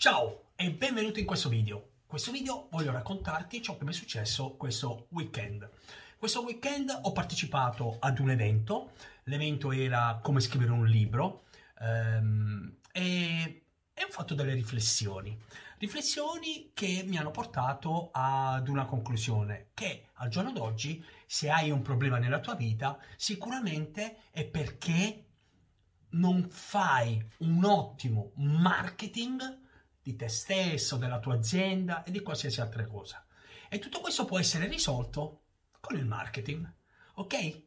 Ciao e benvenuto in questo video. In questo video voglio raccontarti ciò che mi è successo questo weekend. Questo weekend ho partecipato ad un evento, l'evento era come scrivere un libro ehm, e, e ho fatto delle riflessioni. Riflessioni che mi hanno portato ad una conclusione, che al giorno d'oggi se hai un problema nella tua vita sicuramente è perché non fai un ottimo marketing di te stesso, della tua azienda e di qualsiasi altra cosa. E tutto questo può essere risolto con il marketing, ok?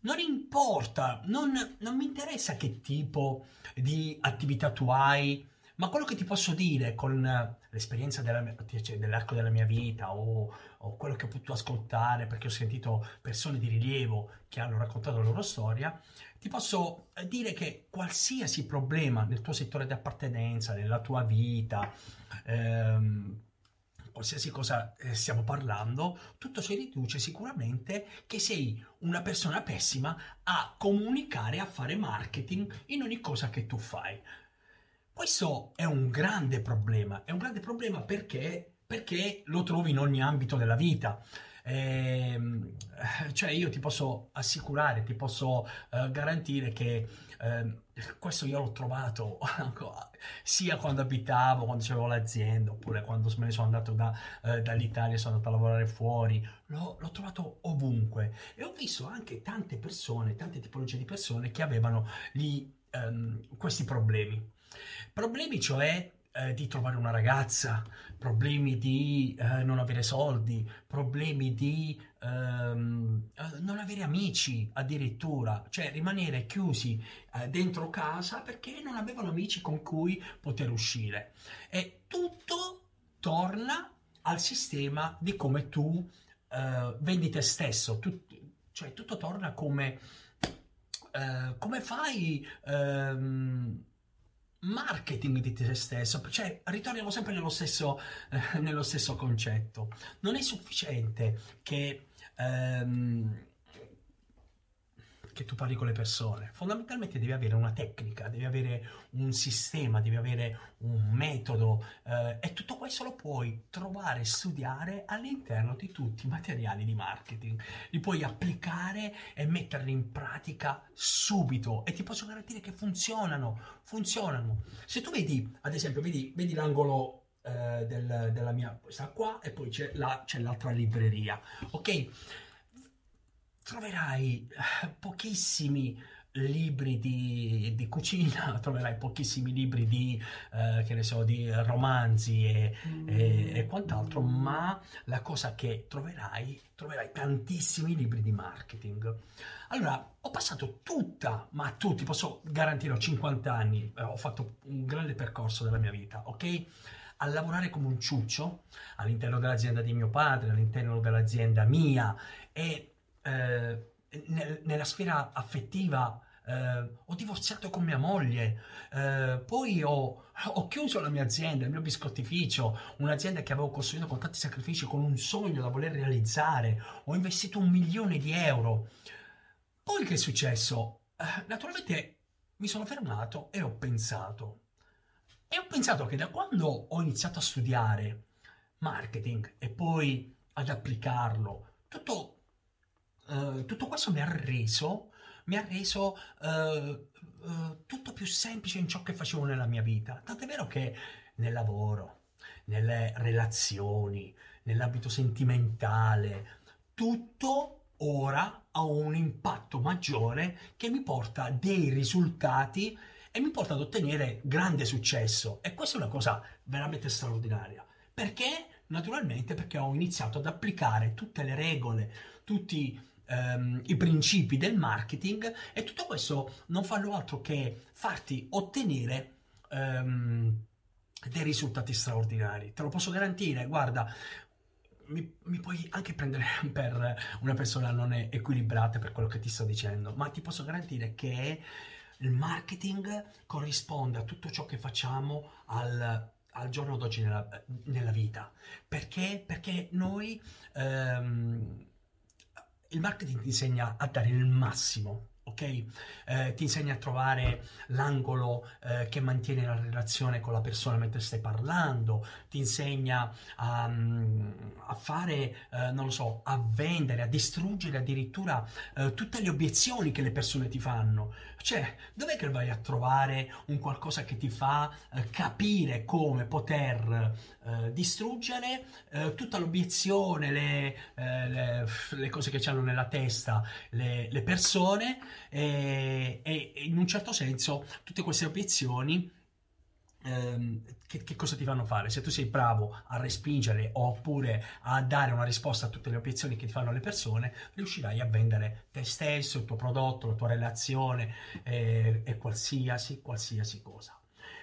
Non importa, non, non mi interessa che tipo di attività tu hai, ma quello che ti posso dire con l'esperienza della mia, cioè dell'arco della mia vita o, o, quello che ho potuto ascoltare perché ho sentito persone di rilievo che hanno raccontato la loro storia, ti posso dire che qualsiasi problema nel tuo settore di appartenenza, nella tua vita, ehm, qualsiasi cosa eh, stiamo parlando, tutto si riduce sicuramente che sei una persona pessima a comunicare, a fare marketing in ogni cosa che tu fai. Questo è un grande problema, è un grande problema perché, perché lo trovi in ogni ambito della vita. Eh, cioè io ti posso assicurare, ti posso eh, garantire che eh, questo io l'ho trovato sia quando abitavo, quando avevo l'azienda, oppure quando me ne sono andato da, eh, dall'Italia sono andato a lavorare fuori, l'ho, l'ho, trovato ovunque e ho visto anche tante persone, tante tipologie di persone che avevano gli, ehm, questi problemi. Problemi cioè eh, di trovare una ragazza, problemi di eh, non avere soldi, problemi di ehm, eh, non avere amici addirittura, cioè rimanere chiusi eh, dentro casa perché non avevano amici con cui poter uscire. E tutto torna al sistema di come tu eh, vendi te stesso, tu, cioè tutto torna come, eh, come fai... Ehm, marketing di te stesso, cioè ritorniamo sempre nello stesso, eh, nello stesso concetto. Non è sufficiente che ehm, che tu parli con le persone. Fondamentalmente devi avere una tecnica, devi avere un sistema, devi avere un metodo eh, e tutto questo lo puoi trovare studiare all'interno di tutti i materiali di marketing. Li puoi applicare e metterli in pratica subito e ti posso garantire che funzionano, funzionano. Se tu vedi, ad esempio, vedi, vedi l'angolo eh, del, della mia, questa qua e poi c'è, la, c'è l'altra libreria, ok? Troverai eh, pochissimi libri di, di, cucina, troverai pochissimi libri di, eh, che ne so, di romanzi e, mm. e, e, quant'altro, ma la cosa che troverai, troverai tantissimi libri di marketing. Allora, ho passato tutta, ma tutti, posso garantire, ho 50 anni, eh, ho fatto un grande percorso della mia vita, ok? A lavorare come un ciuccio all'interno dell'azienda di mio padre, all'interno dell'azienda mia e eh, nel, nella sfera affettiva eh, ho divorziato con mia moglie, eh, poi ho, ho, chiuso la mia azienda, il mio biscottificio, un'azienda che avevo costruito con tanti sacrifici, con un sogno da voler realizzare, ho investito un milione di euro. Poi che è successo? Eh, naturalmente mi sono fermato e ho pensato. E ho pensato che da quando ho iniziato a studiare marketing e poi ad applicarlo, tutto uh, tutto questo mi ha reso, mi ha reso uh, uh, tutto più semplice in ciò che facevo nella mia vita. Tant'è vero che nel lavoro, nelle relazioni, nell'ambito sentimentale, tutto ora ha un impatto maggiore che mi porta dei risultati e mi porta ad ottenere grande successo. E questa è una cosa veramente straordinaria. Perché? Naturalmente perché ho iniziato ad applicare tutte le regole, tutti ehm, i principi del marketing e tutto questo non fanno altro che farti ottenere ehm, dei risultati straordinari. Te lo posso garantire, guarda, mi, mi, puoi anche prendere per una persona non equilibrata per quello che ti sto dicendo, ma ti posso garantire che il marketing corrisponde a tutto ciò che facciamo al, al giorno d'oggi nella, nella, vita. Perché? Perché noi ehm, il marketing ti insegna a dare il massimo, ok? Eh, ti insegna a trovare l'angolo eh, che mantiene la relazione con la persona mentre stai parlando, ti insegna a, mm, a fare, eh, non lo so, a vendere, a distruggere addirittura eh, tutte le obiezioni che le persone ti fanno. Cioè, dov'è che vai a trovare un qualcosa che ti fa eh, capire come poter eh, distruggere tutta l'obiezione, le, le, le, cose che hanno nella testa le, le persone e, e, in un certo senso tutte queste obiezioni ehm, che, che, cosa ti fanno fare? Se tu sei bravo a respingere oppure a dare una risposta a tutte le obiezioni che ti fanno le persone, riuscirai a vendere te stesso, il tuo prodotto, la tua relazione eh, e qualsiasi, qualsiasi cosa.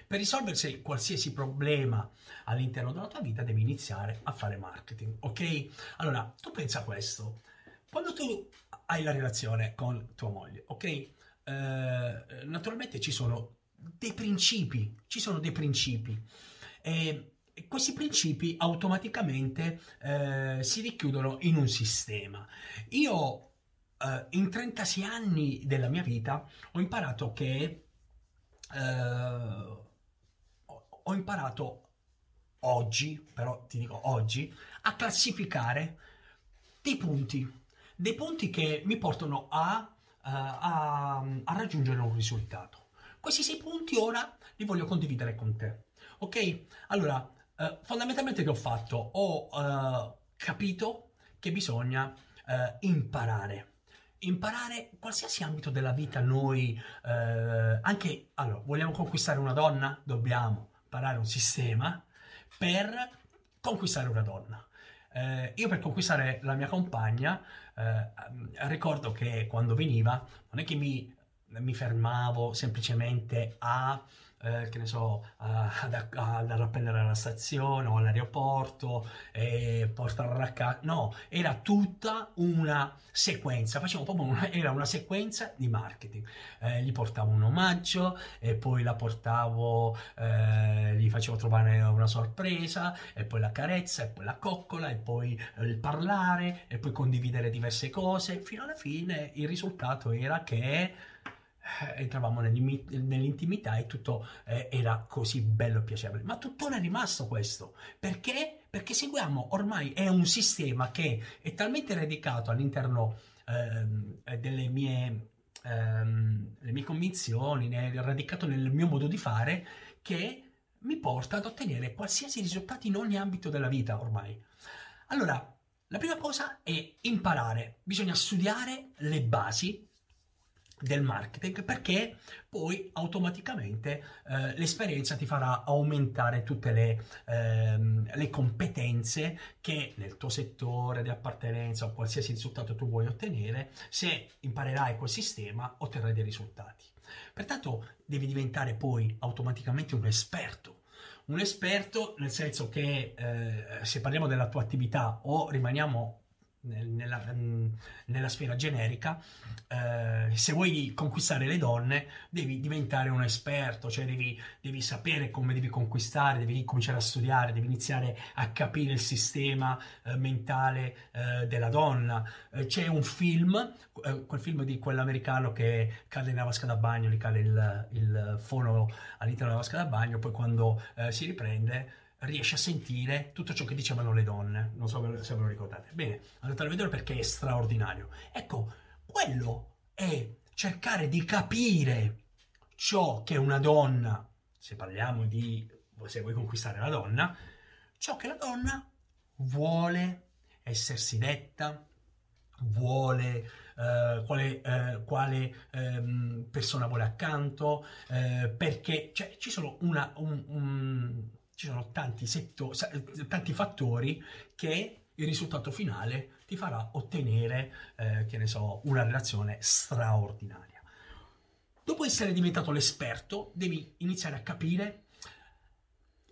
Per risolversi qualsiasi problema all'interno della tua vita devi iniziare a fare marketing, ok? Allora, tu pensa questo. Quando tu hai la relazione con tua moglie, ok? Eh, naturalmente ci sono dei principi, ci sono dei principi. E questi principi automaticamente eh, si richiudono in un sistema. Io eh, in 36 anni della mia vita ho imparato che eh, ho imparato oggi, però ti dico oggi, a classificare dei punti dei punti che mi portano a, uh, a, a raggiungere un risultato. Questi sei punti ora li voglio condividere con te. Ok? Allora, uh, fondamentalmente che ho fatto? Ho uh, capito che bisogna imparare imparare qualsiasi ambito della vita noi eh, anche allora vogliamo conquistare una donna dobbiamo imparare un sistema per conquistare una donna eh, io per conquistare la mia compagna eh, ricordo che quando veniva non è che mi, mi fermavo semplicemente a eh, che ne so, ad, ad appendere alla stazione o all'aeroporto e portarla a casa. No, era tutta una sequenza, facevo proprio una, era una sequenza di marketing. Eh, gli portavo un omaggio e poi la portavo, eh, gli facevo trovare una sorpresa e poi la carezza e poi la coccola e poi il parlare e poi condividere diverse cose. Fino alla fine il risultato era che eh, entravamo nell'intimità e tutto eh, era così bello e piacevole. Ma tuttora è rimasto questo. Perché? Perché seguiamo ormai è un sistema che è talmente radicato all'interno eh, delle mie, ehm, mie convinzioni, è radicato nel mio modo di fare, che mi porta ad ottenere qualsiasi risultato in ogni ambito della vita ormai. Allora, la prima cosa è imparare, bisogna studiare le basi del marketing perché poi automaticamente eh, l'esperienza ti farà aumentare tutte le, ehm, le, competenze che nel tuo settore di appartenenza o qualsiasi risultato tu vuoi ottenere se imparerai quel sistema otterrai dei risultati. Pertanto devi diventare poi automaticamente un esperto. Un esperto nel senso che eh, se parliamo della tua attività o rimaniamo nella, nella, sfera generica, eh, se vuoi conquistare le donne devi diventare un esperto, cioè devi, devi, sapere come devi conquistare, devi cominciare a studiare, devi iniziare a capire il sistema eh, mentale eh, della donna. Eh, c'è un film, eh, quel film di quell'americano che cade nella vasca da bagno, gli cade il, il fono all'interno della vasca da bagno, poi quando eh, si riprende riesce a sentire tutto ciò che dicevano le donne. Non so se ve lo ricordate. Bene, andatelo a vedere perché è straordinario. Ecco, quello è cercare di capire ciò che una donna, se parliamo di se vuoi conquistare la donna, ciò che la donna vuole essersi detta, vuole Uh, quale, uh, quale um, persona vuole accanto, uh, perché cioè, ci sono una, un, un, ci sono tanti, settori, tanti fattori che il risultato finale ti farà ottenere, eh, che ne so, una relazione straordinaria. Dopo essere diventato l'esperto, devi iniziare a capire,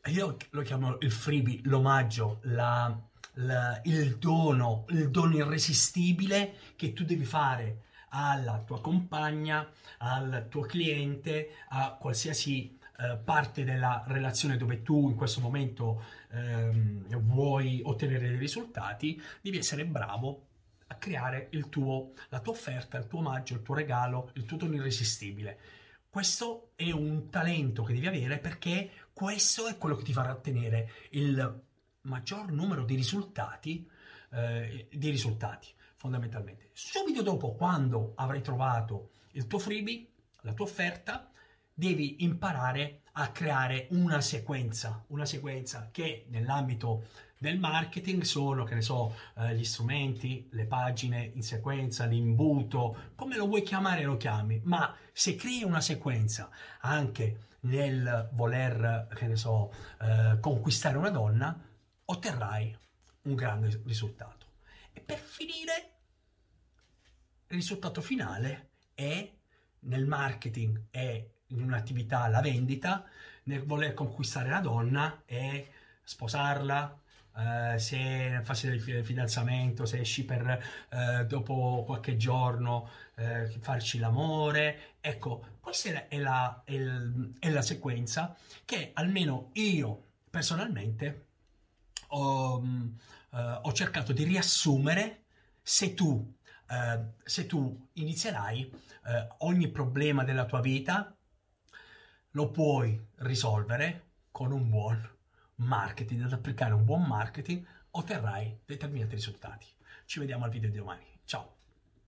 io lo chiamo il freebie, l'omaggio, la, la, il dono, il dono irresistibile che tu devi fare alla tua compagna, al tuo cliente, a qualsiasi eh, parte della relazione dove tu in questo momento ehm, vuoi ottenere dei risultati, devi essere bravo a creare tuo, la tua offerta, il tuo omaggio, il tuo regalo, il tuo tono irresistibile. Questo è un talento che devi avere perché questo è quello che ti farà ottenere il maggior numero di risultati, eh, di risultati fondamentalmente. Subito dopo, quando avrai trovato il tuo freebie, la tua offerta, devi imparare a creare una sequenza, una sequenza che nell'ambito del marketing sono, che ne so, eh, gli strumenti, le pagine in sequenza, l'imbuto, come lo vuoi chiamare lo chiami, ma se crei una sequenza anche nel voler, che ne so, eh, conquistare una donna, otterrai un grande risultato. E per finire, il risultato finale è nel marketing, è in un'attività la vendita, nel voler conquistare la donna e sposarla, Uh, se in fase del fidanzamento, se esci per uh, dopo qualche giorno uh, farci l'amore. Ecco, questa è la, è, il, è la, sequenza che almeno io personalmente ho, ho cercato di riassumere se tu, se tu inizierai ogni problema della tua vita lo puoi risolvere con un buon marketing, ad applicare un buon marketing, otterrai determinati risultati. Ci vediamo al video di domani. Ciao!